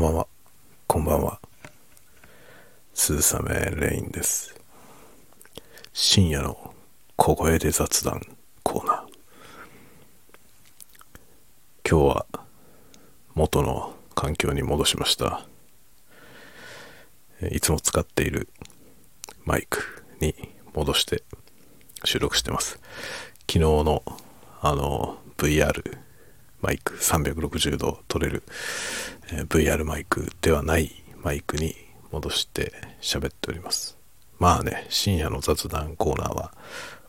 んばんは。こんばんは。鈴雨レインです。深夜の小声で雑談コーナー。今日は元の環境に戻しました。いつも使っているマイクに戻して収録してます。昨日のあの VR マイク360度撮れる、えー VR マイクではないマイクに戻して喋っております。まあね深夜の雑談コーナーは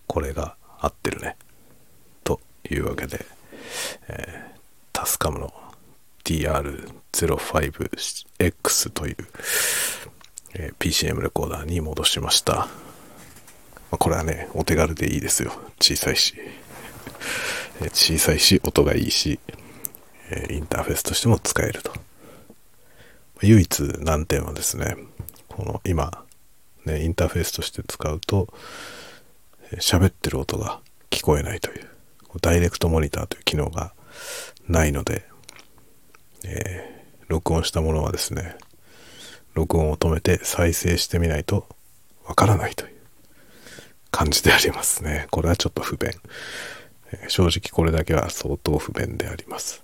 これが合ってるね。というわけで、えータスカムの DR05X という、えー PCM レコーダーに戻しました、まあこれはねお手軽でいいですよ。小さいし。小さいし音がいいし、インターフェースとしても使えると。唯一難点はですねこの今、ね、インターフェースとして使うとえ喋ってる音が聞こえないというダイレクトモニターという機能がないので、えー録音したものはですね録音を止めて再生してみないとわからないという感じでありますね。これはちょっと不便。正直これだけは相当不便であります。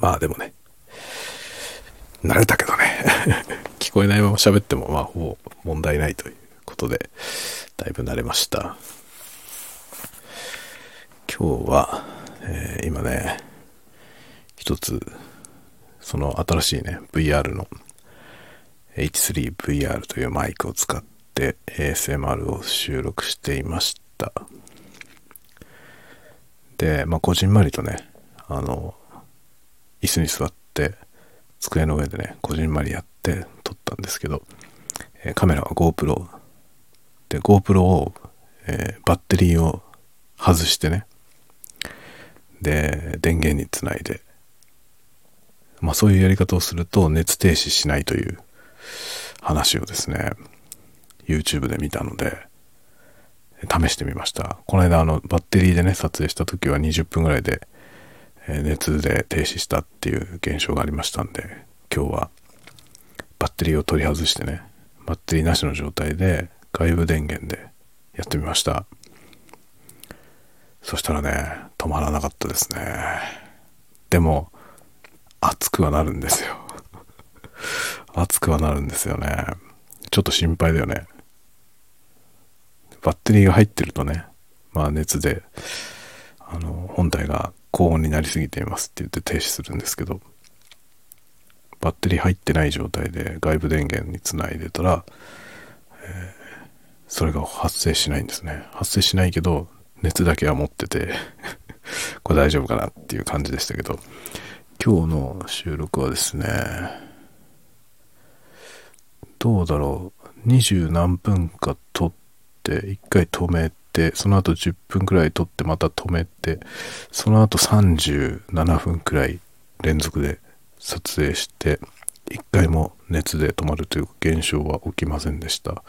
まあでもね。慣れたけどね。聞こえないまま喋ってもまあほぼ問題ないということでだいぶ慣れました。今日は、えー今ね一つその新しいね VR の H3VR というマイクを使って ASMR を収録していました。でまあこじんまりとねあの椅子に座って机の上でねこじんまりやって撮ったんですけど、えーカメラは GoPro で GoPro を、えーバッテリーを外してねで電源につないでまあそういうやり方をすると熱停止しないという話をですね YouTube で見たので試してみました。この間あのバッテリーでね撮影した時は20分ぐらいでえ熱で停止したっていう現象がありましたんで今日はバッテリーを取り外してねバッテリーなしの状態で外部電源でやってみました。そしたらね止まらなかったですね。でも熱くはなるんですよ。熱くはなるんですよね。ちょっと心配だよね。バッテリーが入ってるとねまあ熱であの本体が高温になりすぎていますって言って停止するんですけどバッテリー入ってない状態で外部電源につないでたら、えーそれが発生しないんですね。発生しないけど熱だけは持ってて これ大丈夫かなっていう感じでしたけど今日の収録はですねどうだろう。20何分か撮って一回止めてその後10分くらい撮ってまた止めてその後37分くらい連続で撮影して一回も熱で止まるという現象は起きませんでした。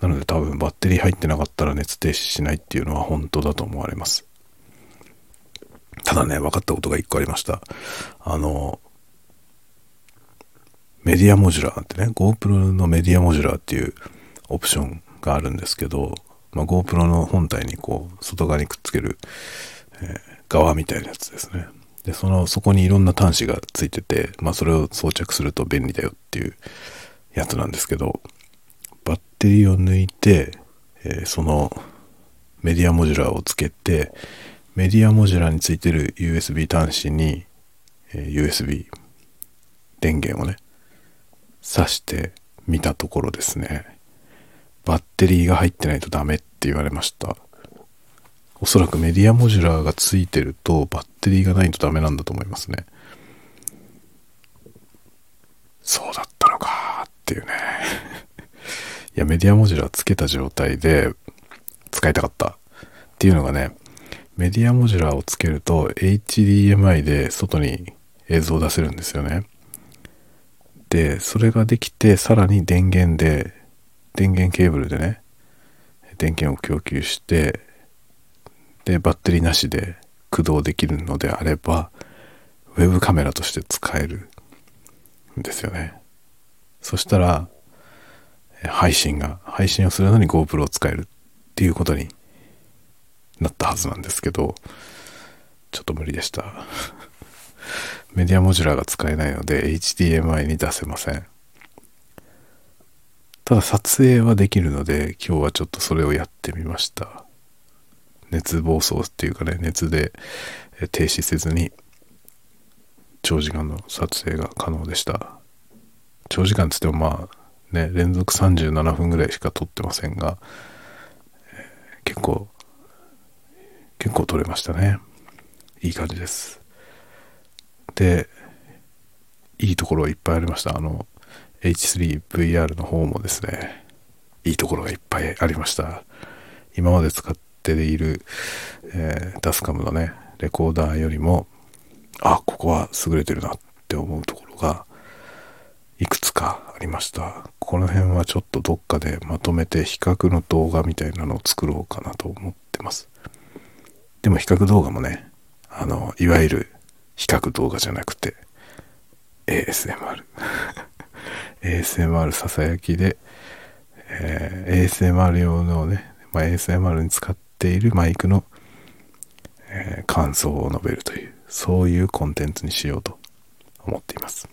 なので多分バッテリー入ってなかったら熱停止しないっていうのは本当だと思われます。ただね分かったことが一個ありました。あのメディアモジュラーってね GoPro のメディアモジュラーっていうオプションがあるんですけど、まあ、GoPro の本体にこう外側にくっつける、えー側みたいなやつですね。でそのそこにいろんな端子がついてて、まあ、それを装着すると便利だよっていうやつなんですけどバッテリーを抜いて、えーそのメディアモジュラーをつけてメディアモジュラーについてる USB 端子に、えー USB 電源をね挿してみたところですね。バッテリーが入ってないとダメって言われました。おそらくメディアモジュラーがついてるとバッテリーがないとダメなんだと思いますね。そうだったのかっていうね。いやメディアモジュラーつけた状態で使いたかったっていうのがねメディアモジュラーをつけると HDMI で外に映像を出せるんですよね。でそれができてさらに電源で電源ケーブルでね電源を供給してでバッテリーなしで駆動できるのであればウェブカメラとして使えるんですよね。そしたら、配信が、配信をするのに GoPro を使えるっていうことになったはずなんですけど、ちょっと無理でした。メディアモジュラーが使えないので HDMI に出せません。ただ撮影はできるので今日はちょっとそれをやってみました。熱暴走っていうかね、熱で停止せずに長時間の撮影が可能でした。長時間つってもまあね、連続37分ぐらいしか撮ってませんが、結構、結構撮れましたね。いい感じです。で、いいところいっぱいありました。あの、H3VR の方もですね、いいところがいっぱいありました。今まで使っている、えー、ダスカムのね、レコーダーよりも、あ、ここは優れてるなって思うところが、いくつかありました。この辺はちょっとどっかでまとめて比較の動画みたいなのを作ろうかなと思ってます。でも比較動画もね、あの、いわゆる比較動画じゃなくて、ASMR。ASMR ささやきで、えー、ASMR 用のね、まあ、ASMR に使っているマイクの、えー、感想を述べるという、そういうコンテンツにしようと思っています。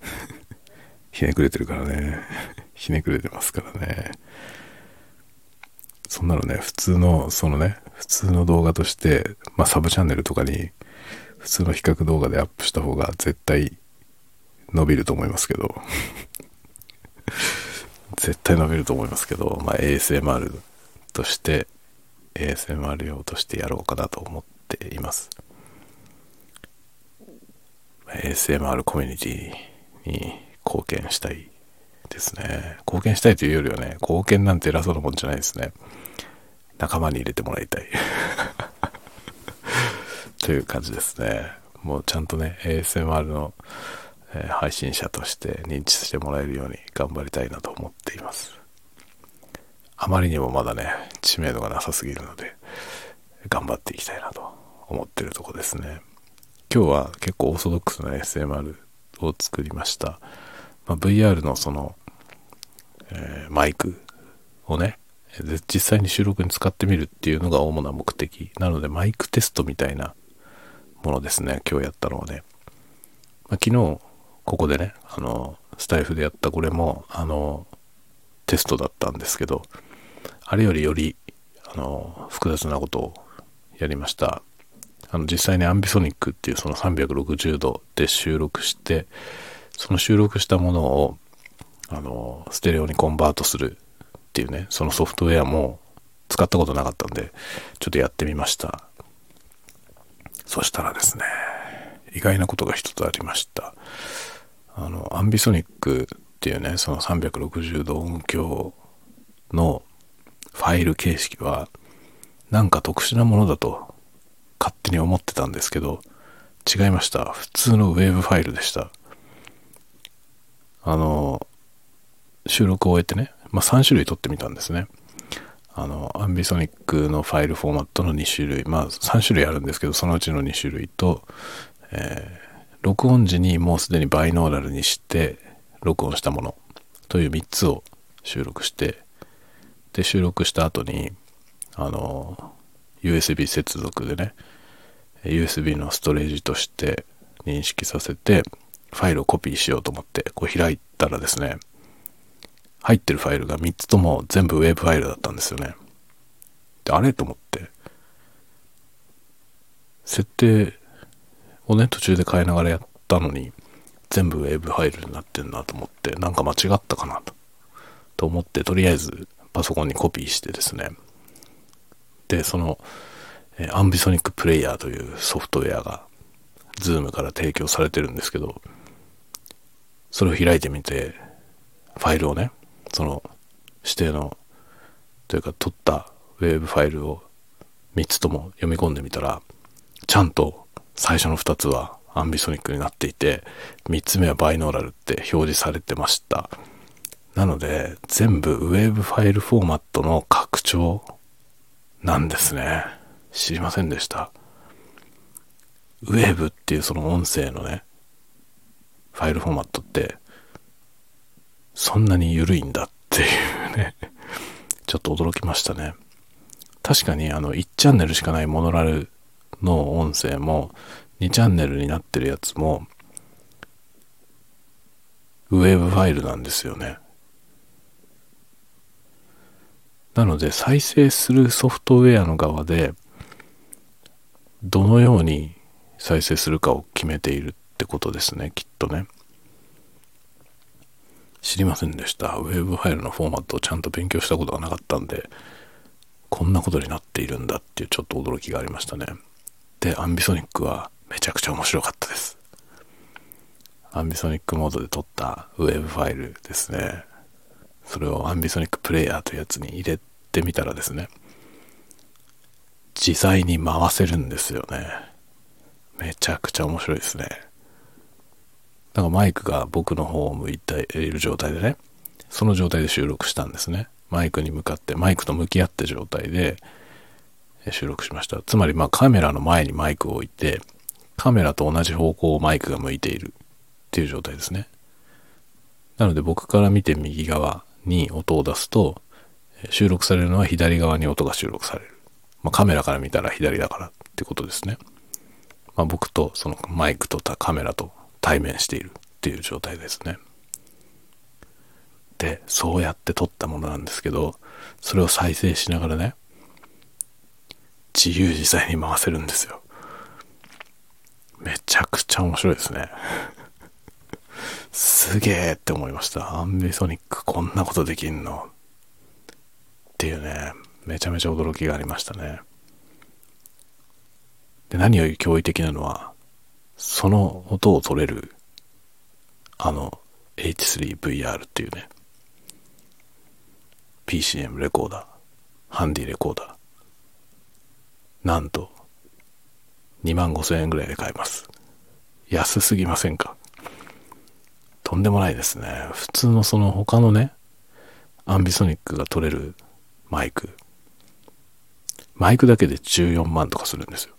ひねくれてるからね。ひねくれてますからね。そんなのね、普通の、そのね、普通の動画として、まあサブチャンネルとかに、普通の比較動画でアップした方が絶対伸びると思いますけど。絶対伸びると思いますけど、まあ ASMR として、ASMR 用としてやろうかなと思っています。ASMR コミュニティに貢献したいですね。貢献したいというよりはね、貢献なんて偉そうなもんじゃないですね。仲間に入れてもらいたい。という感じですね。もうちゃんとね、ASMR の、え、配信者として認知してもらえるように頑張りたいなと思っています。あまりにもまだね、知名度がなさすぎるので、頑張っていきたいなと思ってるとこですね。今日は結構オーソドックスな SMR を作りました。まあ、VR のその、えー、マイクをね、実際に収録に使ってみるっていうのが主な目的。なのでマイクテストみたいなものですね、今日やったのはね。まあ、昨日、ここでね、あの、スタイフでやったこれも、あの、テストだったんですけど、あれよりより、あの、複雑なことをやりました。あの、実際にアンビソニックっていうその360度で収録して、その収録したものを、あの、ステレオにコンバートするっていうね、そのソフトウェアも使ったことなかったんで、ちょっとやってみました。そしたらですね、意外なことが一つありました。あの、アンビソニックっていうね、その360度音響のファイル形式は、なんか特殊なものだと勝手に思ってたんですけど、違いました。普通のウェーブファイルでした。あの、収録を終えてね、まあ、3種類撮ってみたんですね。あの、アンビソニックのファイルフォーマットの2種類、まあ3種類あるんですけど、そのうちの2種類と、えー、録音時にもうすでにバイノーラルにして録音したものという3つを収録して、で、収録した後に、あの、USB 接続でね、USB のストレージとして認識させて、ファイルをコピーしようと思って、こう開いたらですね、入ってるファイルが3つとも全部ウェブファイルだったんですよね。で、あれと思って、設定をね、途中で変えながらやったのに、全部ウェーブファイルになってんなと思って、なんか間違ったかなと、と思って、とりあえずパソコンにコピーしてですね、で、その、えアンビソニックプレイヤーというソフトウェアが、 ZOOM から提供されてるんですけど、それを開いてみて、ファイルをね、その指定の、というか取ったウェーブファイルを3つとも読み込んでみたら、ちゃんと最初の2つはアンビソニックになっていて、3つ目はバイノーラルって表示されてました。なので、全部ウェブファイルフォーマットの拡張なんですね。知りませんでした。ウェーブっていうその音声のね、ファイルフォーマットって、そんなに緩いんだっていうねちょっと驚きましたね。確かにあの1チャンネルしかないモノラルの音声も2チャンネルになってるやつもウェブファイルなんですよね。なので再生するソフトウェアの側でどのように再生するかを決めているってことですねきっとね。知りませんでした。ウェブファイルのフォーマットをちゃんと勉強したことがなかったんでこんなことになっているんだっていうちょっと驚きがありましたね。でアンビソニックはめちゃくちゃ面白かったです。アンビソニックモードで撮ったウェブファイルですね。それをアンビソニックプレイヤーというやつに入れてみたらですね自在に回せるんですよね。めちゃくちゃ面白いですね。だかマイクが僕の方を向いている状態でねその状態で収録したんですね。マイクに向かってマイクと向き合って状態で収録しましたつまりまあカメラの前にマイクを置いてカメラと同じ方向をマイクが向いているっていう状態ですねなので僕から見て右側に音を出すと、収録されるのは左側に音が収録される。まあ、カメラから見たら左だからってことですね。まあ、僕とそのマイクとカメラと対面しているっていう状態ですね。で、そうやって撮ったものなんですけど、それを再生しながらね、自由自在に回せるんですよ。めちゃくちゃ面白いですね。すげえって思いました。アンビソニックこんなことできんのっていうね、めちゃめちゃ驚きがありましたね。で、何より驚異的なのは、その音を取れる、あの、H3VR っていうね、PCM レコーダー、ハンディレコーダー、なんと、2万5千円ぐらいで買えます。安すぎませんか？とんでもないですね。普通のその他のね、アンビソニックが取れるマイク。マイクだけで14万とかするんですよ。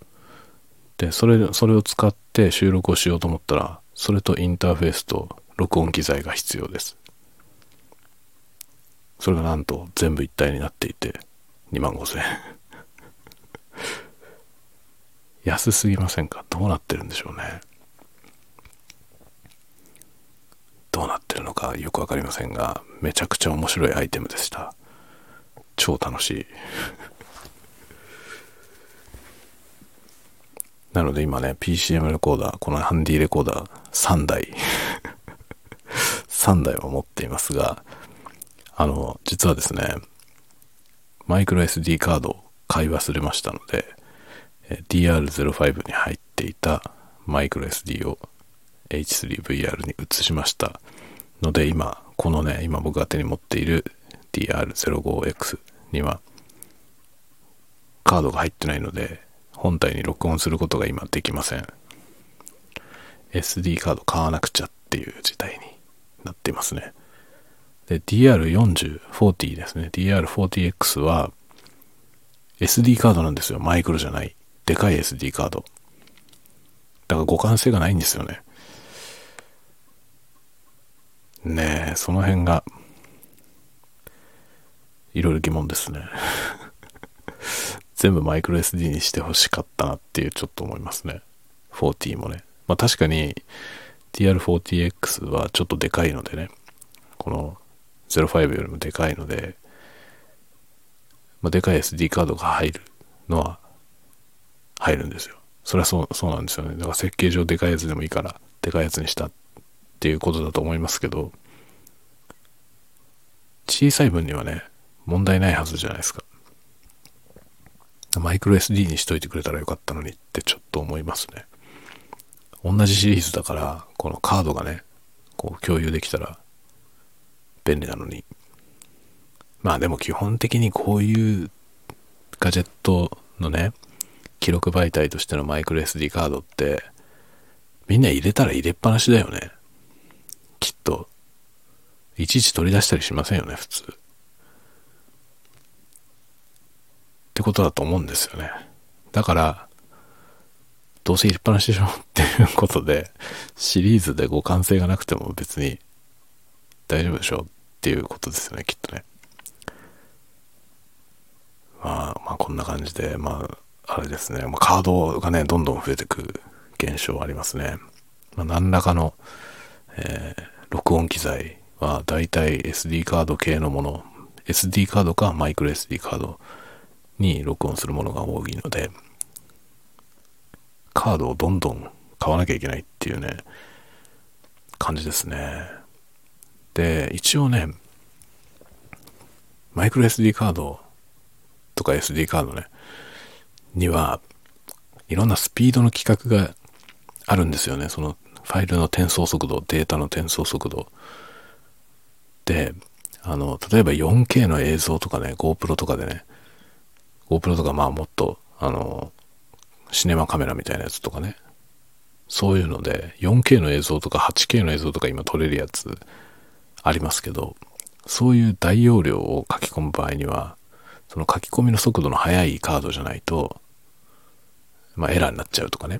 で、それ、それを使って収録をしようと思ったら、それとインターフェースと録音機材が必要です。それがなんと全部一体になっていて、2万5千円。安すぎませんか？どうなってるんでしょうね。どうなってるのかよく分かりませんがめちゃくちゃ面白いアイテムでした。超楽しい。なので今ね PCM レコーダーこのハンディレコーダー3台。3台を持っていますがあの実はですねマイクロ SD カードを買い忘れましたので DR05 に入っていたマイクロ SD を H3VR に移しましたので今このね今僕が手に持っている DR05X にはカードが入ってないので本体に録音することが今できません。SD カード買わなくちゃっていう事態になっていますね。で DR4040 ですね。DR40X は SD カードなんですよ。マイクロじゃない。でかい SD カードだから互換性がないんですよねねえ、その辺が、いろいろ疑問ですね。全部マイクロ SD にしてほしかったなっていうちょっと思いますね。40もね。まあ確かに TR40X はちょっとでかいのでね、この05よりもでかいので、まあ、でかい SD カードが入るのは入るんですよ。それはそう、そうなんですよね。だから設計上でかいやつでもいいから、でかいやつにしたっていうことだと思いますけど、小さい分にはね、問題ないはずじゃないですか。マイクロ SD にしといてくれたらよかったのにってちょっと思いますね。同じシリーズだから、このカードがね、こう共有できたら便利なのに。まあでも基本的にこういうガジェットのね、記録媒体としてのマイクロ SD カードって、みんな入れたら入れっぱなしだよね。きっと、いちいち取り出したりしませんよね、普通。ってことだと思うんですよね。だから、どうせ入れっぱなしでしょっていうことで、シリーズで互換性がなくても別に大丈夫でしょっていうことですよね、きっとね。まあ、まあこんな感じで、まあ、あれですね、まあ、カードがね、どんどん増えてく現象ありますね。まあ、何らかの、えー、録音機材はだいたい SD カード系のもの、SD カードかマイクロ SD カードに録音するものが多いので、カードをどんどん買わなきゃいけないっていうね、感じですね。で、一応ね、マイクロ SD カードとか SD カードね、には、いろんなスピードの規格があるんですよね。そのファイルの転送速度、データの転送速度。で、あの、例えば 4K の映像とかね、GoPro とかでね、GoPro とかまあもっと、あの、シネマカメラみたいなやつとかね、そういうので 4K の映像とか 8K の映像とか今撮れるやつありますけど、そういう大容量を書き込む場合には、その書き込みの速度の速いカードじゃないと、まあエラーになっちゃうとかね、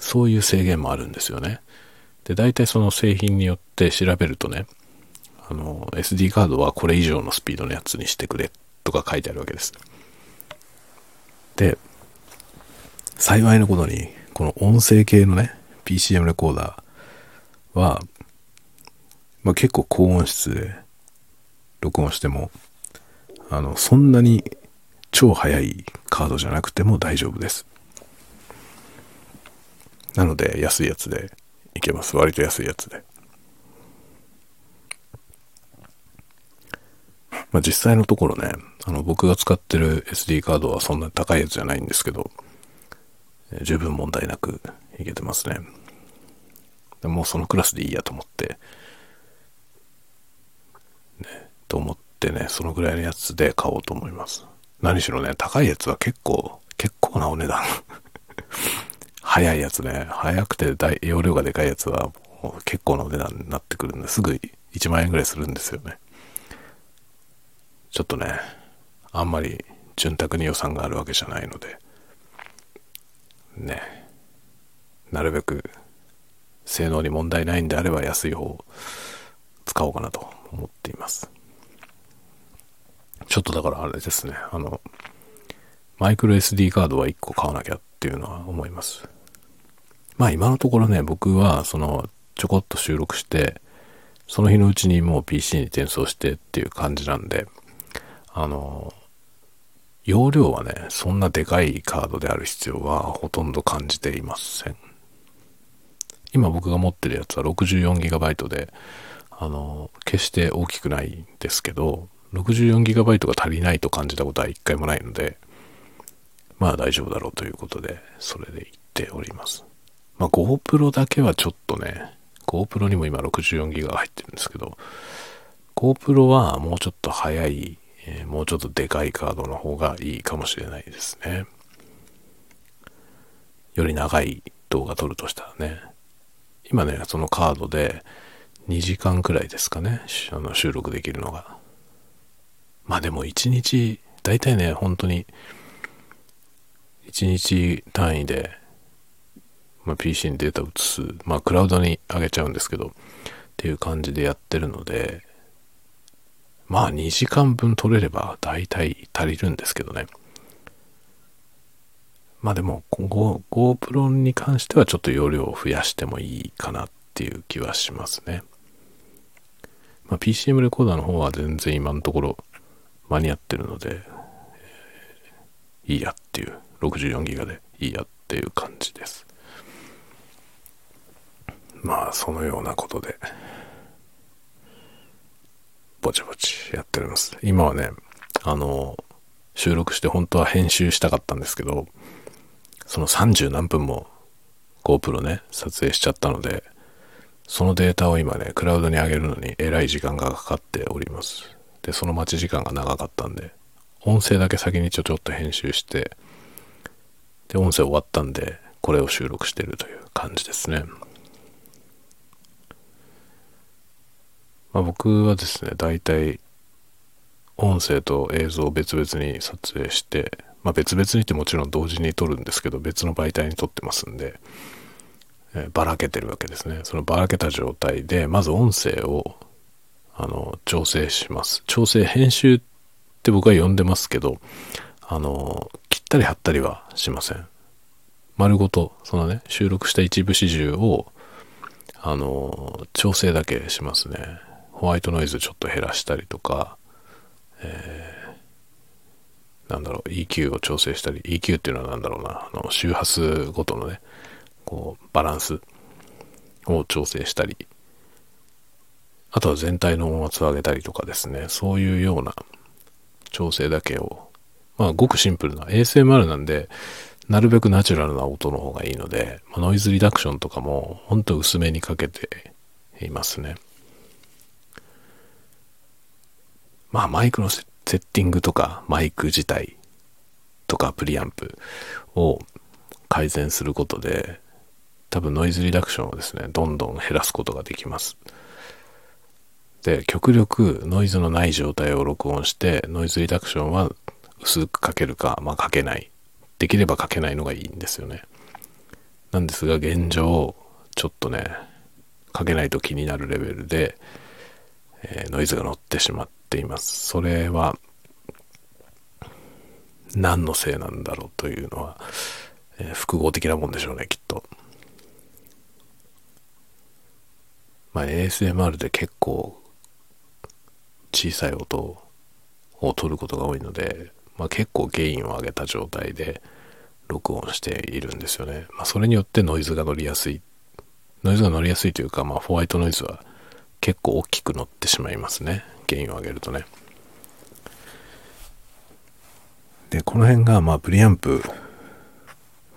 そういう制限もあるんですよね。で、大体その製品によって調べるとね、あの、SD カードはこれ以上のスピードのやつにしてくれとか書いてあるわけです。で、幸いなことに、この音声系のね、PCM レコーダーは、まあ、結構高音質で録音しても、あの、そんなに超速いカードじゃなくても大丈夫です。なので、安いやつでいけます。割と安いやつで。まあ、実際のところね、あの、僕が使ってる SD カードはそんなに高いやつじゃないんですけど、十分問題なくいけてますね。もうそのクラスでいいやと思って、ね、と思ってね、そのぐらいのやつで買おうと思います。何しろね、高いやつは結構、結構なお値段。早いやつね、早くて大容量がでかいやつは結構なお値段になってくるんですぐ1万円ぐらいするんですよね。ちょっとね、あんまり潤沢に予算があるわけじゃないので、ね、なるべく性能に問題ないんであれば安い方を使おうかなと思っています。ちょっとだからあれですね、あの、マイクロ SD カードは1個買わなきゃっていうのは思います。まあ今のところね、僕はそのちょこっと収録して、その日のうちにもう PC に転送してっていう感じなんで、あの、容量はね、そんなでかいカードである必要はほとんど感じていません。今僕が持ってるやつは 64GB で、あの、決して大きくないんですけど、64GB が足りないと感じたことは一回もないので、まあ大丈夫だろうということで、それで言っております。まあ GoPro だけはちょっとね、GoPro にも今 64GB が入ってるんですけど、GoPro はもうちょっと早いえー、もうちょっとでかいカードの方がいいかもしれないですね。より長い動画撮るとしたらね。今ね、そのカードで2時間くらいですかね、あの収録できるのが。まあでも1日、大体ね、本当に1日単位で、まあ、PC にデータ移す、まあクラウドに上げちゃうんですけど、っていう感じでやってるので、まあ2時間分取れれば大体足りるんですけどね。まあでも GoPro に関してはちょっと容量を増やしてもいいかなっていう気はしますね。まあ、PCM レコーダーの方は全然今のところ間に合ってるので、いいやっていう、64ギガでいいやっていう感じです。まあそのようなことで。ぼちぼちやっております。今はね、あの、収録して本当は編集したかったんですけど、その30何分も GoPro ね、撮影しちゃったので、そのデータを今ね、クラウドに上げるのにえらい時間がかかっております。で、その待ち時間が長かったんで、音声だけ先にちょちょっと編集して、で、音声終わったんで、これを収録してるという感じですね。まあ、僕はですね、大体音声と映像を別々に撮影して、まあ別々にってもちろん同時に撮るんですけど、別の媒体に撮ってますんで、えー、ばらけてるわけですね。そのばらけた状態で、まず音声を、あの、調整します。調整、編集って僕は呼んでますけど、あの、切ったり貼ったりはしません。丸ごと、そのね、収録した一部始終を、あの、調整だけしますね。ホワイトノイズちょっと減らしたりとか、えー、なんだろう、EQ を調整したり、EQ っていうのは何だろうな、あの、周波数ごとのね、こう、バランスを調整したり、あとは全体の音圧を上げたりとかですね、そういうような調整だけを、まあ、ごくシンプルな ASMR なんで、なるべくナチュラルな音の方がいいので、まあ、ノイズリダクションとかもほんと薄めにかけていますね。まあマイクのセッティングとかマイク自体とかプリアンプを改善することで多分ノイズリダクションをですね、どんどん減らすことができます。で、極力ノイズのない状態を録音してノイズリダクションは薄くかけるか、まあかけないできれば書けないのがいいんですよね。なんですが現状ちょっとね書けないと気になるレベルで、えー、ノイズが乗ってしまっています。それは何のせいなんだろうというのは、えー、複合的なもんでしょうねきっと。まあ ASMR で結構小さい音を取ることが多いのでまあ、結構ゲインを上げた状態で録音しているんですよね。まあ、それによってノイズが乗りやすい。ノイズが乗りやすいというか、まあ、ホワイトノイズは結構大きく乗ってしまいますね。ゲインを上げるとね。で、この辺が、まあ、プリアンプ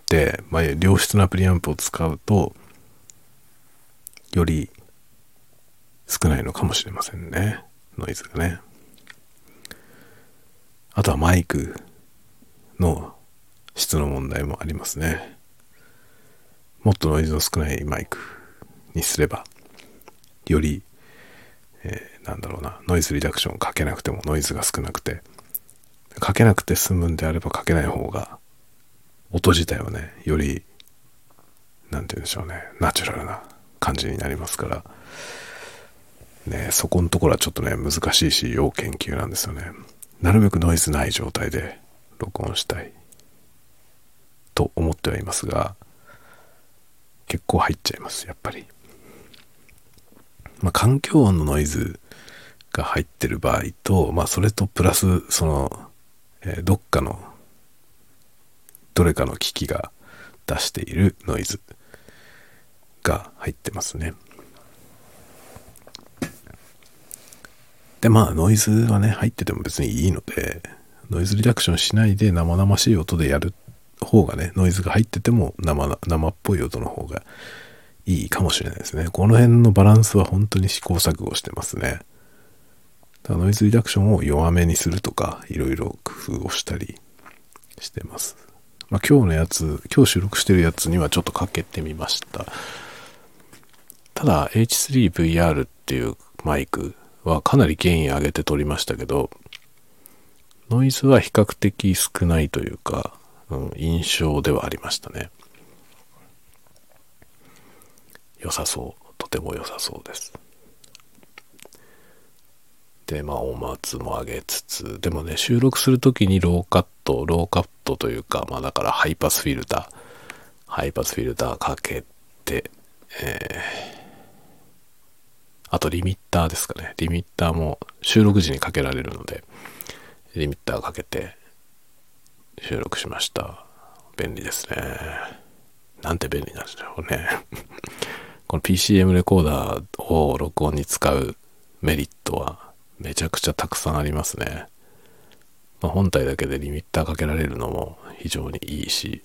で、まあ、良質なプリアンプを使うと、より少ないのかもしれませんね。ノイズがね。あとはマイクの質の問題もありますね。もっとノイズの少ないマイクにすれば、より、えー、なんだろうな、ノイズリダクションをかけなくてもノイズが少なくて、かけなくて済むんであればかけない方が、音自体はね、より、なんて言うんでしょうね、ナチュラルな感じになりますから、ね、そこのところはちょっとね、難しいし、要研究なんですよね。なるべくノイズない状態で録音したいと思ってはいますが結構入っちゃいますやっぱりまあ環境音のノイズが入ってる場合とまあそれとプラスその、えー、どっかのどれかの機器が出しているノイズが入ってますねで、まあ、ノイズはね、入ってても別にいいので、ノイズリダクションしないで生々しい音でやる方がね、ノイズが入ってても生生っぽい音の方がいいかもしれないですね。この辺のバランスは本当に試行錯誤してますね。だノイズリダクションを弱めにするとか、いろいろ工夫をしたりしてます。まあ、今日のやつ、今日収録してるやつにはちょっとかけてみました。ただ、H3VR っていうマイクはかなりゲイン上げて撮りましたけど、ノイズは比較的少ないというか、うん、印象ではありましたね。良さそう。とても良さそうです。で、まあ、音圧も上げつつ、でもね、収録するときにローカット、ローカットというか、まあだからハイパスフィルター、ハイパスフィルターかけて、えーあとリミッターですかね。リミッターも収録時にかけられるので、リミッターかけて収録しました。便利ですね。なんて便利なんでしょうね。この PCM レコーダーを録音に使うメリットはめちゃくちゃたくさんありますね。まあ、本体だけでリミッターかけられるのも非常にいいし、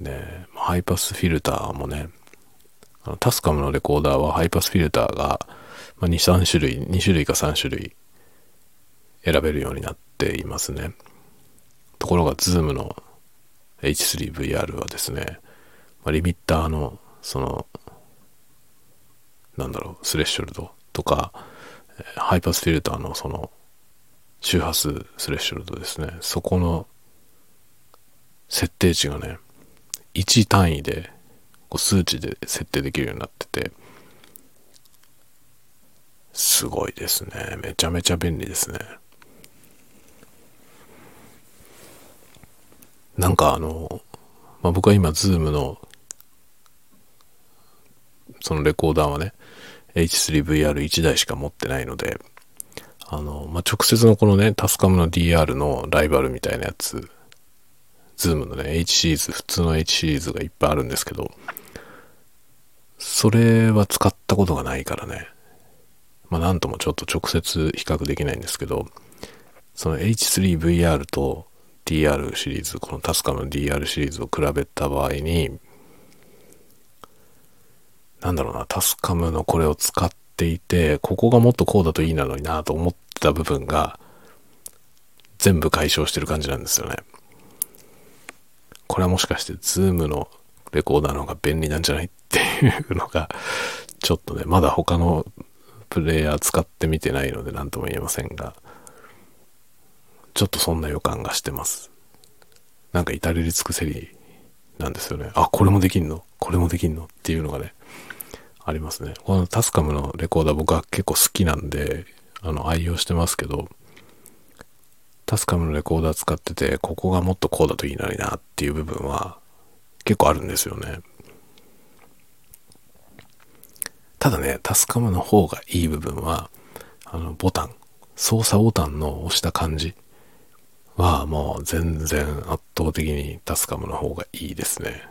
ね、ハイパスフィルターもね、TASCAM のレコーダーはハイパスフィルターが、まあ、2、3種類、2種類か3種類選べるようになっていますね。ところが、 ZOOM の H3VR はですね、ま、リミッターの、その、なんだろう、スレッショルドとか、ハイパスフィルターのその、周波数スレッショルドですね。そこの設定値がね、1単位で、こう数値で設定できるようになってて、すごいですね。めちゃめちゃ便利ですね。なんかあの、まあ、僕は今、ズームの、そのレコーダーはね、H3VR1 台しか持ってないので、あの、まあ、直接のこのね、タスカムの DR のライバルみたいなやつ、ZOOM のね、H シリーズ、普通の H シリーズがいっぱいあるんですけど、それは使ったことがないからね、まあ、なんともちょっと直接比較できないんですけど、その H3VR と DR シリーズ、この TASCAM の DR シリーズを比べた場合に、なんだろうな、 TASCAM のこれを使っていて、ここがもっとこうだといいなのになと思ってた部分が、全部解消してる感じなんですよね。これはもしかして、ズームのレコーダーの方が便利なんじゃないっていうのが、ちょっとね、まだ他のプレイヤー使ってみてないので何とも言えませんが、ちょっとそんな予感がしてます。なんか至れり尽くせりなんですよね。あ、これもできんの？これもできんの？っていうのがね、ありますね。このタスカムのレコーダー僕は結構好きなんで、あの、愛用してますけど、タスカムのレコーダー使ってて、ここがもっとこうだといいのになっていう部分は結構あるんですよね。ただね、タスカムの方がいい部分は、あの、ボタン、操作ボタンの押した感じはもう全然圧倒的にタスカムの方がいいですね。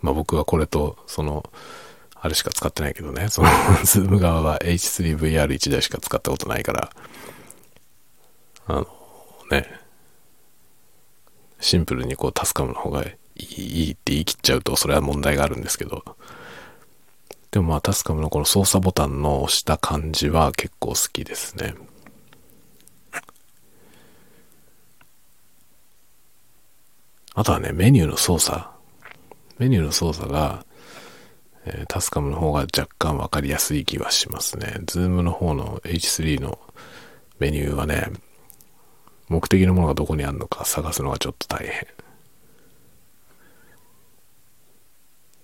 まあ僕はこれと、その、あれしか使ってないけどね、その ズーム側は H3VR1 台しか使ったことないから、あの、ね、シンプルにこう TASCAM の方がいいいいって言い切っちゃうとそれは問題があるんですけど、でもまあ TASCAM のこの操作ボタンの押した感じは結構好きですね。あとはね、メニューの操作。メニューの操作が、えー、 TASCAM の方が若干わかりやすい気はしますね。 ZOOM の方の H3 のメニューはね、目的のものがどこにあるのか探すのがちょっと大変。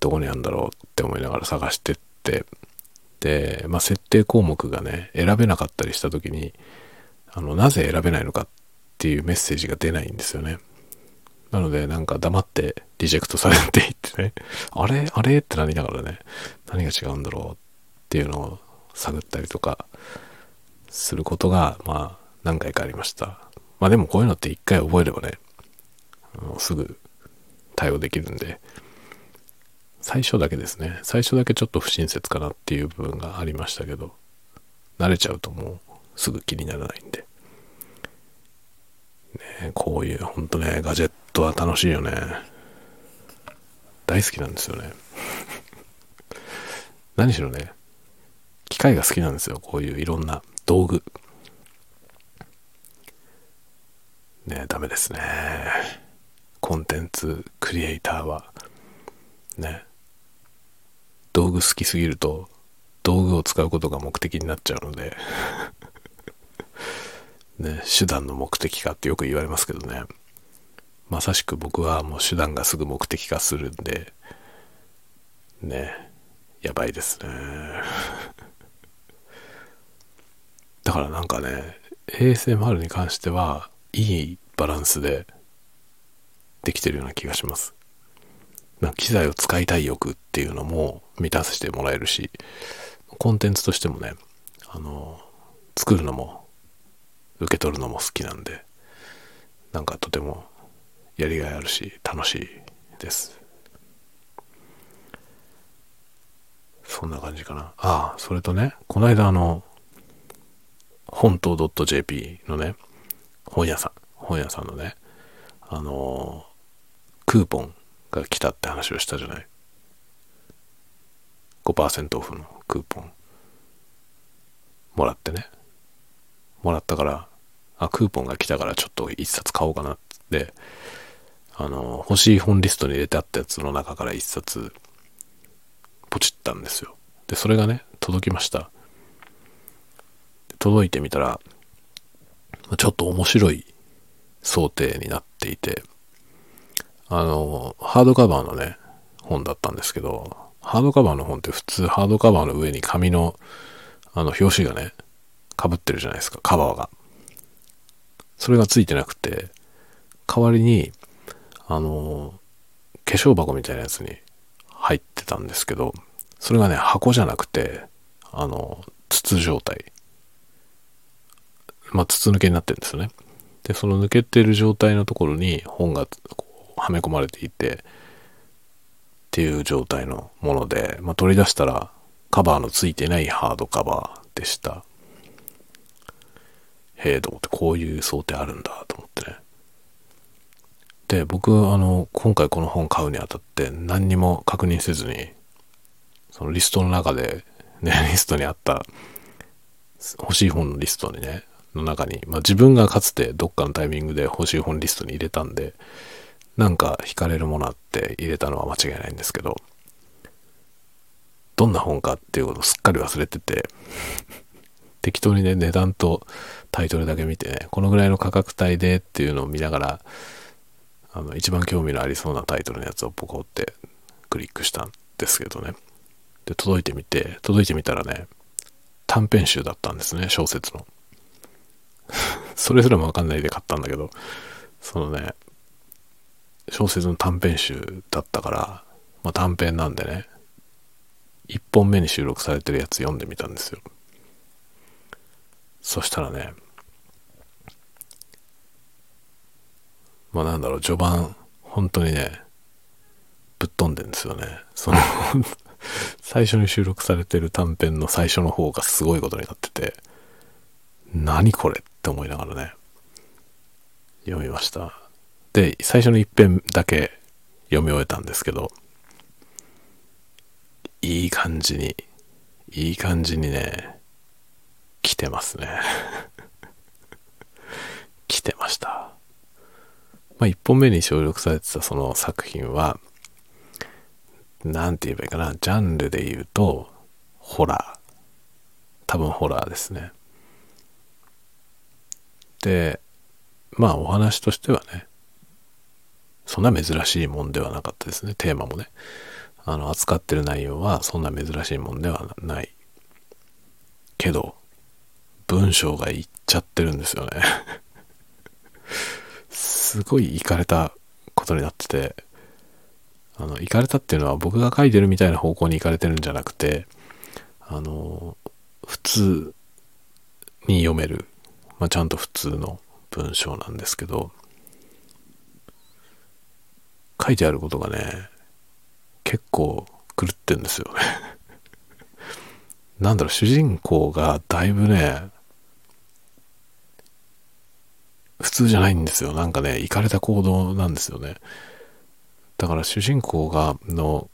どこにあるんだろうって思いながら探してって、で、まあ、設定項目がね、選べなかったりした時に、あの、なぜ選べないのかっていうメッセージが出ないんですよね。なので、なんか黙ってリジェクトされていってね、あれ？あれ？ってなりながらね、何が違うんだろうっていうのを探ったりとかすることが、まあ、何回かありました。まあでもこういうのって一回覚えればね、すぐ対応できるんで、最初だけですね。最初だけちょっと不親切かなっていう部分がありましたけど、慣れちゃうともうすぐ気にならないんで。ね、こういう、ほんとね、ガジェットは楽しいよね。大好きなんですよね。何しろね、機械が好きなんですよ。こういういろんな道具。ねダメですね。コンテンツクリエイターは。ね。道具好きすぎると、道具を使うことが目的になっちゃうので ね、手段の目的化ってよく言われますけどね。まさしく僕はもう手段がすぐ目的化するんで、ね、やばいですね。だからなんかね、ASMR に関しては、いいバランスでできてるような気がします。な機材を使いたい欲っていうのも満たしてもらえるし、コンテンツとしてもね、あの、作るのも受け取るのも好きなんで、なんかとてもやりがいあるし、楽しいです。そんな感じかな。ああ、それとね、この間あの、本当 .jp のね、本屋さん、本屋さんのね、あのクーポンが来たって話をしたじゃない。5%オフのクーポンもらってね。もらったから、あ、クーポンが来たからちょっと一冊買おうかなって、あの、欲しい本リストに入れてあったやつの中から一冊、ポチったんですよ。で、それがね、届きました。届いてみたら、ちょっと面白い想定になっていて、あの、ハードカバーのね、本だったんですけど、ハードカバーの本って普通ハードカバーの上に紙の、あの、表紙がね、被ってるじゃないですか、カバーが。それがついてなくて、代わりに、あの、化粧箱みたいなやつに入ってたんですけど、それがね、箱じゃなくて、あの、筒状態。まあ、筒抜けになってるんですよね。で、その抜けてる状態のところに本がこはめ込まれていて、っていう状態のもので、まあ、取り出したらカバーのついてないハードカバーでした。へえと思って、こういう想定あるんだと思ってね。で、僕、あの、今回この本買うにあたって何にも確認せずに、そのリストの中で、ね、リストにあった欲しい本のリストにね、の中に、まあ、自分がかつてどっかのタイミングで欲しい本リストに入れたんで、なんか惹かれるものあって入れたのは間違いないんですけど、どんな本かっていうことをすっかり忘れてて、適当にね、値段とタイトルだけ見てね、このぐらいの価格帯でっていうのを見ながら、あの、一番興味のありそうなタイトルのやつをポコってクリックしたんですけどね。で、届いてみて、届いてみたらね、短編集だったんですね、小説の。それすらもわかんないで買ったんだけど、そのね、小説の短編集だったから、まあ、短編なんでね、1本目に収録されてるやつ読んでみたんですよ。そしたらね、まあなんだろう、序盤、本当にね、ぶっ飛んでんですよね。その 最初に収録されてる短編の最初の方がすごいことになってて、何これって思いながらね、読みました。で、最初の一編だけ読み終えたんですけど、いい感じに、いい感じにね、来てますね。来てました。まあ、一本目に収録されてたその作品は、なんて言えばいいかな、ジャンルで言うと、ホラー。多分ホラーですね。で、まあお話としてはね、そんな珍しいもんではなかったですね、テーマもね。あの、扱ってる内容はそんな珍しいもんではない。けど、文章がいっちゃってるんですよね。すごいいかれたことになってて、あの、いかれたっていうのは僕が書いてるみたいな方向に行かれてるんじゃなくて、あの、普通に読める。まあ、ちゃんと普通の文章なんですけど、書いてあることがね、結構狂ってんですよね なんだろう、主人公がだいぶね、普通じゃないんですよ。なんかね、行かれた行動なんですよね。だから主人公が、の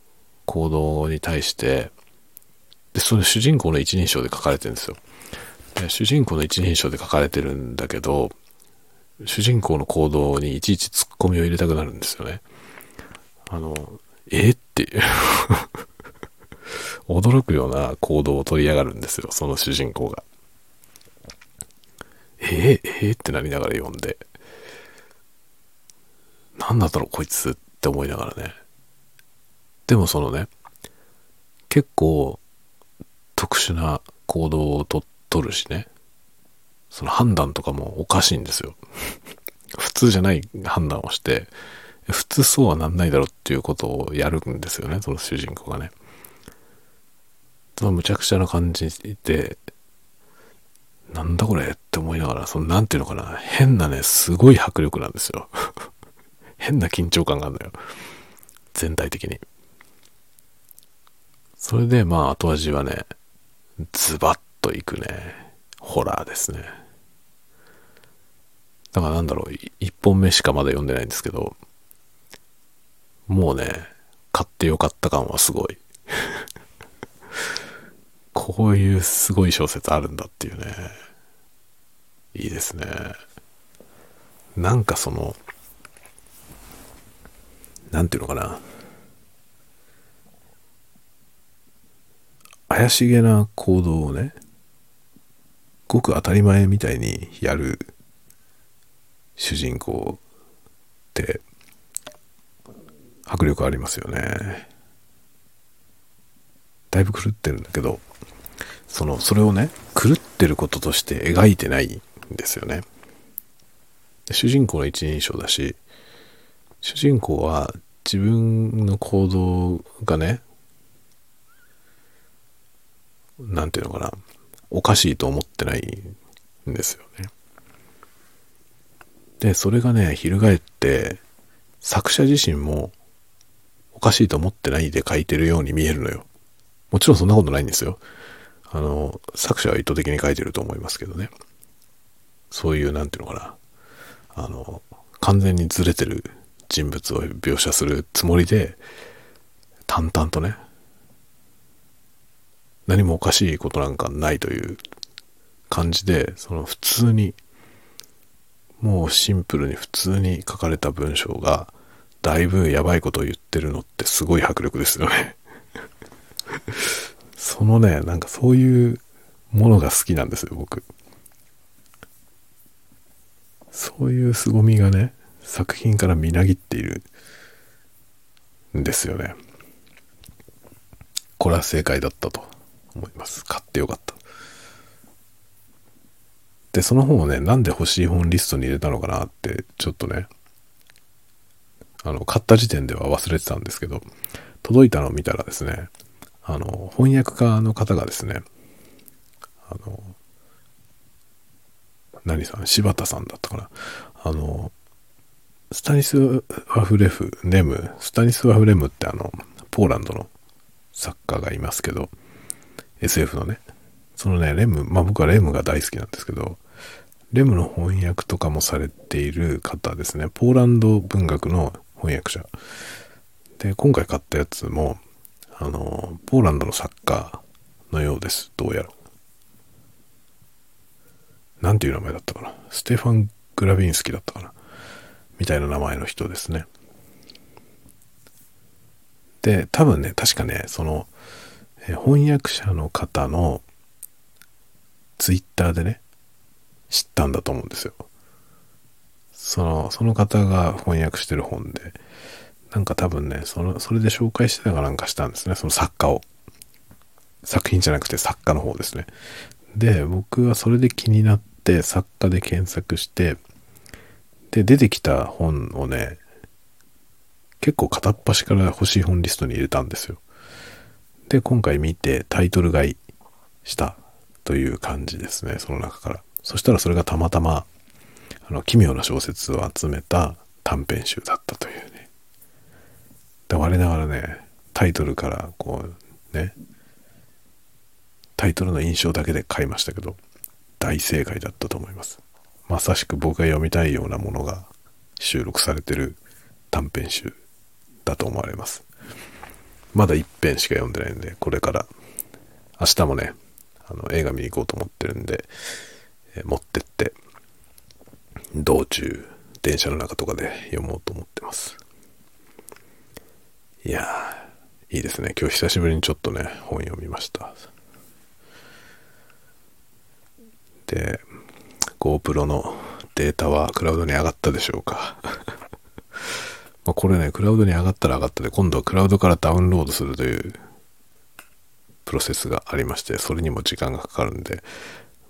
行動に対して、で、それ主人公の一人称で書かれてるんですよ。で主人公の一人称で書かれてるんだけど、主人公の行動にいちいちツッコミを入れたくなるんですよね。あの、え？って 驚くような行動を取りやがるんですよ、その主人公が。え？ー、え？ー、ってなりながら読んで、何だったろうこいつって思いながらね。でもそのね、結構特殊な行動をと取るしね。その判断とかもおかしいんですよ。普通じゃない判断をして、普通そうはなんないだろうっていうことをやるんですよね、その主人公がね。そのむちゃくちゃな感じで、なんだこれって思いながら、そのなんていうのかな、変なね、すごい迫力なんですよ。変な緊張感があるのよ。全体的に。それで、まあ、後味はね、ズバッといくね、ホラーですね。だからなんだろう、一本目しかまだ読んでないんですけど、もうね、買ってよかった感はすごい。こういうすごい小説あるんだっていうね。いいですね。なんかその、なんていうのかな。怪しげな行動をね、ごく当たり前みたいにやる主人公って迫力ありますよね。だいぶ狂ってるんだけどそのそれをね狂ってることとして描いてないんですよね。主人公の一人称だし主人公は自分の行動がねなんていうのかなおかしいと思ってないんですよね。でそれがね翻って作者自身もかしいと思ってないで書いてるように見えるのよ。もちろんそんなことないんですよ。あの作者は意図的に書いてると思いますけどね。そういうなんていうのかな。あの完全にずれてる人物を描写するつもりで淡々とね何もおかしいことなんかないという感じでその普通にもうシンプルに普通に書かれた文章がだいぶやばいことを言ってるのってすごい迫力ですよね。そのねなんかそういうものが好きなんですよ僕。そういう凄みがね作品からみなぎっているんですよね。これは正解だったと。思います。買ってよかった。でその本をねなんで欲しい本リストに入れたのかなってちょっとねあの買った時点では忘れてたんですけど届いたのを見たらですねあの翻訳家の方がですねあの何さん柴田さんだったかな。あのスタニスワフレフレムスタニスワフレムってあのポーランドの作家がいますけど SF のね。そのねレムまあ僕はレムが大好きなんですけどレムの翻訳とかもされている方ですね。ポーランド文学の翻訳者。で今回買ったやつもあのポーランドの作家のようです。どうやら。なんていう名前だったかな。ステファン・グラビンスキだったかな。みたいな名前の人ですね。で多分ね確かねそのえ翻訳者の方のツイッターでね知ったんだと思うんですよ。そのその方が翻訳してる本でなんか多分ねそのそれで紹介してたかなんかしたんですねその作家を。作品じゃなくて作家の方ですね。で僕はそれで気になって作家で検索してで出てきた本をね結構片っ端から欲しい本リストに入れたんですよ。で今回見てタイトル買いしたという感じですねその中から。そしたらそれがたまたまあの奇妙な小説を集めた短編集だったというね。で我ながらねタイトルからこうね。タイトルの印象だけで買いましたけど大正解だったと思います。まさしく僕が読みたいようなものが収録されてる短編集だと思われます。まだ一編しか読んでないんでこれから明日もねあの映画見に行こうと思ってるんで、え持ってって。道中電車の中とかで読もうと思ってます。いやーいいですね。今日久しぶりにちょっとね本読みました。で GoPro のデータはクラウドに上がったでしょうか。まこれねクラウドに上がったら上がったで今度はクラウドからダウンロードするというプロセスがありましてそれにも時間がかかるんで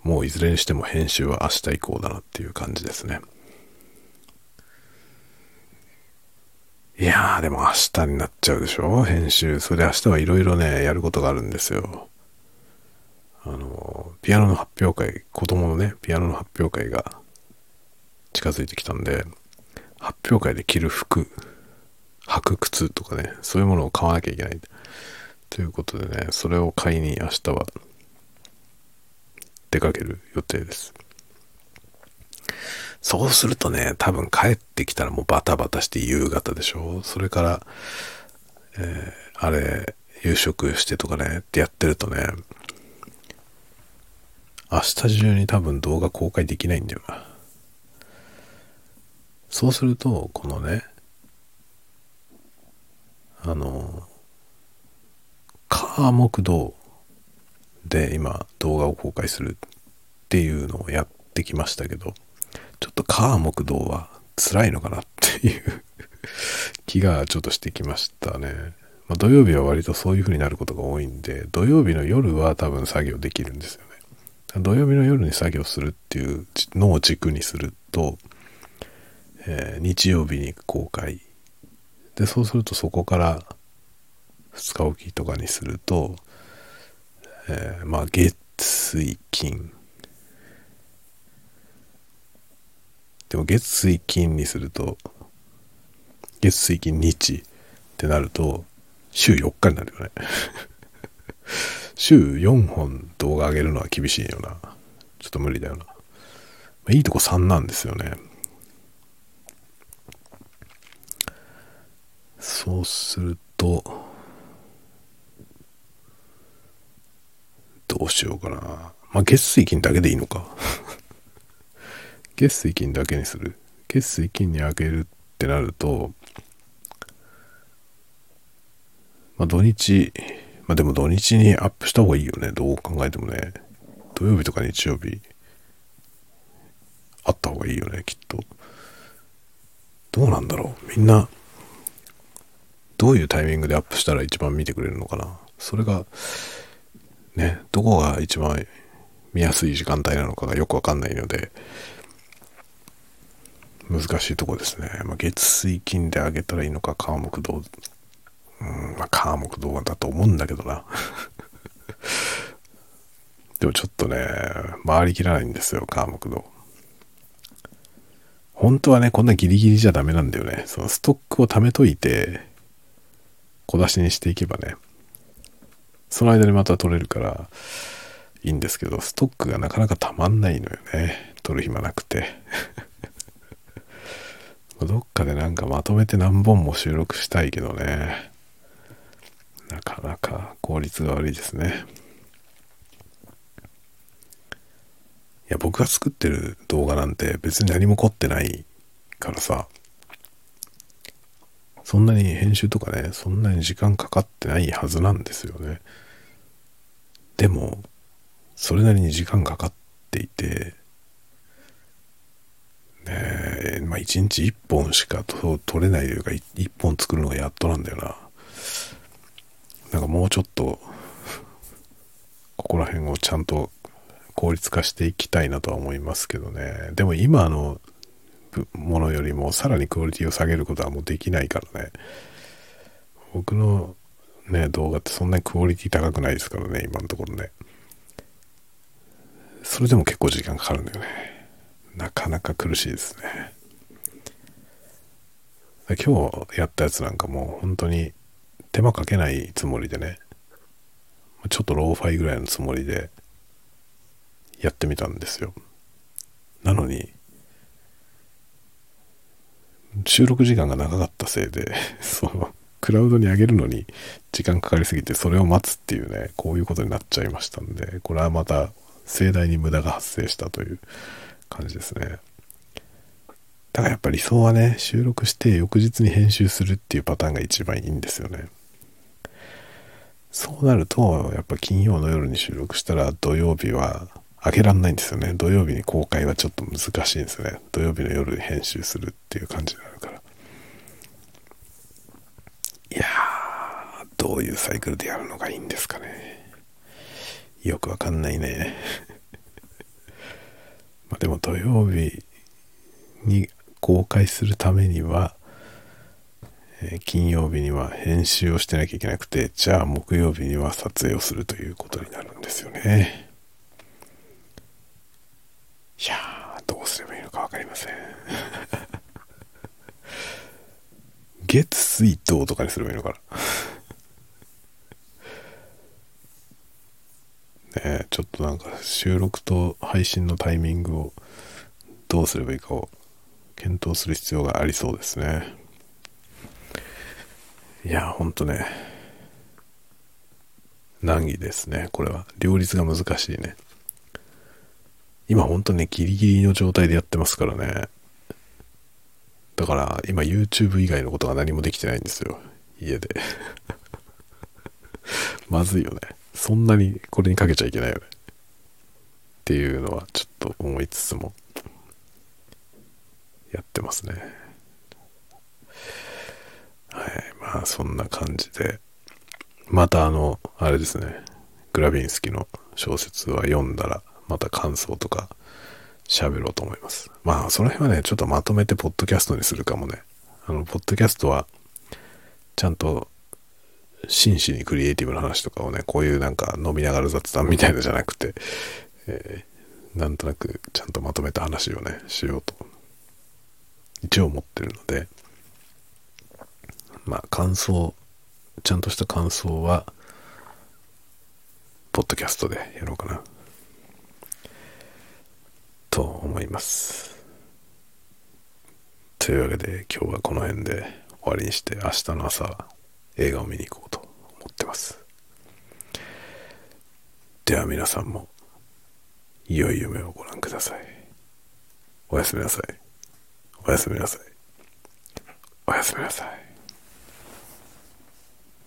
もういずれにしても編集は明日以降だなっていう感じですね。いやーでも明日になっちゃうでしょ？編集。それで明日はいろいろねやることがあるんですよ。あのピアノの発表会子供のねピアノの発表会が近づいてきたんで発表会で着る服履く靴とかねそういうものを買わなきゃいけない。ということでねそれを買いに明日は出かける予定ですそうするとね多分帰ってきたらもうバタバタして夕方でしょそれからえー、あれ夕食してとかねってやってるとね明日中に多分動画公開できないんだよな。そうすると、このね、あの、カー木道で今動画を公開するっていうのをやってきましたけど、ちょっと火木道は辛いのかなっていう気がちょっとしてきましたね。まあ、土曜日は割とそういう風になることが多いんで、土曜日の夜は多分作業できるんですよね。土曜日の夜に作業するっていうのを軸にすると、えー、日曜日に公開。で、そうするとそこから2日おきとかにすると、えー、まあ月、水、金。でも月、水、金にすると、月、水、金、日ってなると、週4日になるよね 週4本動画上げるのは厳しいよな。ちょっと無理だよな。いいとこ3なんですよね。そうすると、どうしようかな。まあ、月水金だけでいいのか。月水金だけにする。月水金にあげるってなると、まあ、土日、まあでも土日にアップした方がいいよね。どう考えてもね。土曜日とか日曜日、あった方がいいよね、きっと。どうなんだろう。みんな、どういうタイミングでアップしたら一番見てくれるのかな。それが、ね、どこが一番見やすい時間帯なのかがよくわかんないので、難しいとこですね。まあ、月水金であげたらいいのか、川木道うん、まあ、科目動画だと思うんだけどな。でもちょっとね、回りきらないんですよ、科目動。本当はね、こんなギリギリじゃダメなんだよね。そのストックを貯めといて、小出しにしていけばね、その間にまた取れるからいいんですけど、ストックがなかなかたまんないのよね。取る暇なくて。どっかでなんかまとめて何本も収録したいけどね。なかなか効率が悪いですね。いや、僕が作ってる動画なんて別に何も凝ってないからさ、そんなに編集とかね、そんなに時間かかってないはずなんですよね。でも、それなりに時間かかっていて、ねえ、まあ一日1本しか撮れないというか、1本作るのがやっとなんだよな。なんかもうちょっと、ここら辺をちゃんと効率化していきたいなとは思いますけどね。でも今のものよりもさらにクオリティを下げることはもうできないからね。僕のね、動画ってそんなにクオリティ高くないですからね、今のところね。それでも結構時間かかるんだよね。なかなか苦しいですね。今日やったやつなんかもう本当に手間かけないつもりでねちょっとローファイぐらいのつもりでやってみたんですよなのに収録時間が長かったせいで そのクラウドに上げるのに時間かかりすぎてそれを待つっていうねこういうことになっちゃいましたんでこれはまた盛大に無駄が発生したという感じですねだからやっぱ理想はね収録して翌日に編集するっていうパターンが一番いいんですよねそうなると、やっぱ金曜の夜に収録したら土曜日は開けらんないんですよね。土曜日に公開はちょっと難しいんですよね。土曜日の夜に編集するっていう感じになるから。いやー、どういうサイクルでやるのがいいんですかね。よくわかんないね。まあでも土曜日に公開するためには、え金曜日には編集をしてなきゃいけなくて、じゃあ木曜日には撮影をするということになるんですよね。いやー、どうすればいいのか分かりません。月水筒とかにすればいいのかな。ねちょっとなんか収録と配信のタイミングをどうすればいいかを検討する必要がありそうですね。いや、ほんとね、難儀ですね、これは。両立が難しいね。今ほんとね、ギリギリの状態でやってますからね。だから今 YouTube 以外のことが何もできてないんですよ。家で。まずいよね。そんなにこれにかけちゃいけないよね。っていうのはちょっと思いつつも。やってますね。はい。まあ、そんな感じで。またあの、あれですね。グラビンスキの小説は読んだら、また感想とか喋ろうと思います。まあ、その辺はね、ちょっとまとめてポッドキャストにするかもね。あの、ポッドキャストは、ちゃんと、真摯にクリエイティブな話とかをね、こういうなんか飲みながら雑談みたいなじゃなくて、えー、なんとなくちゃんとまとめた話をね、しようと、一応思ってるので、まあ、感想、ちゃんとした感想は、ポッドキャストでやろうかな。と思います。というわけで今日はこの辺で終わりにして明日の朝映画を見に行こうと思ってます。では皆さんも良い夢をご覧ください。おやすみなさい。おやすみなさい。おやすみなさい。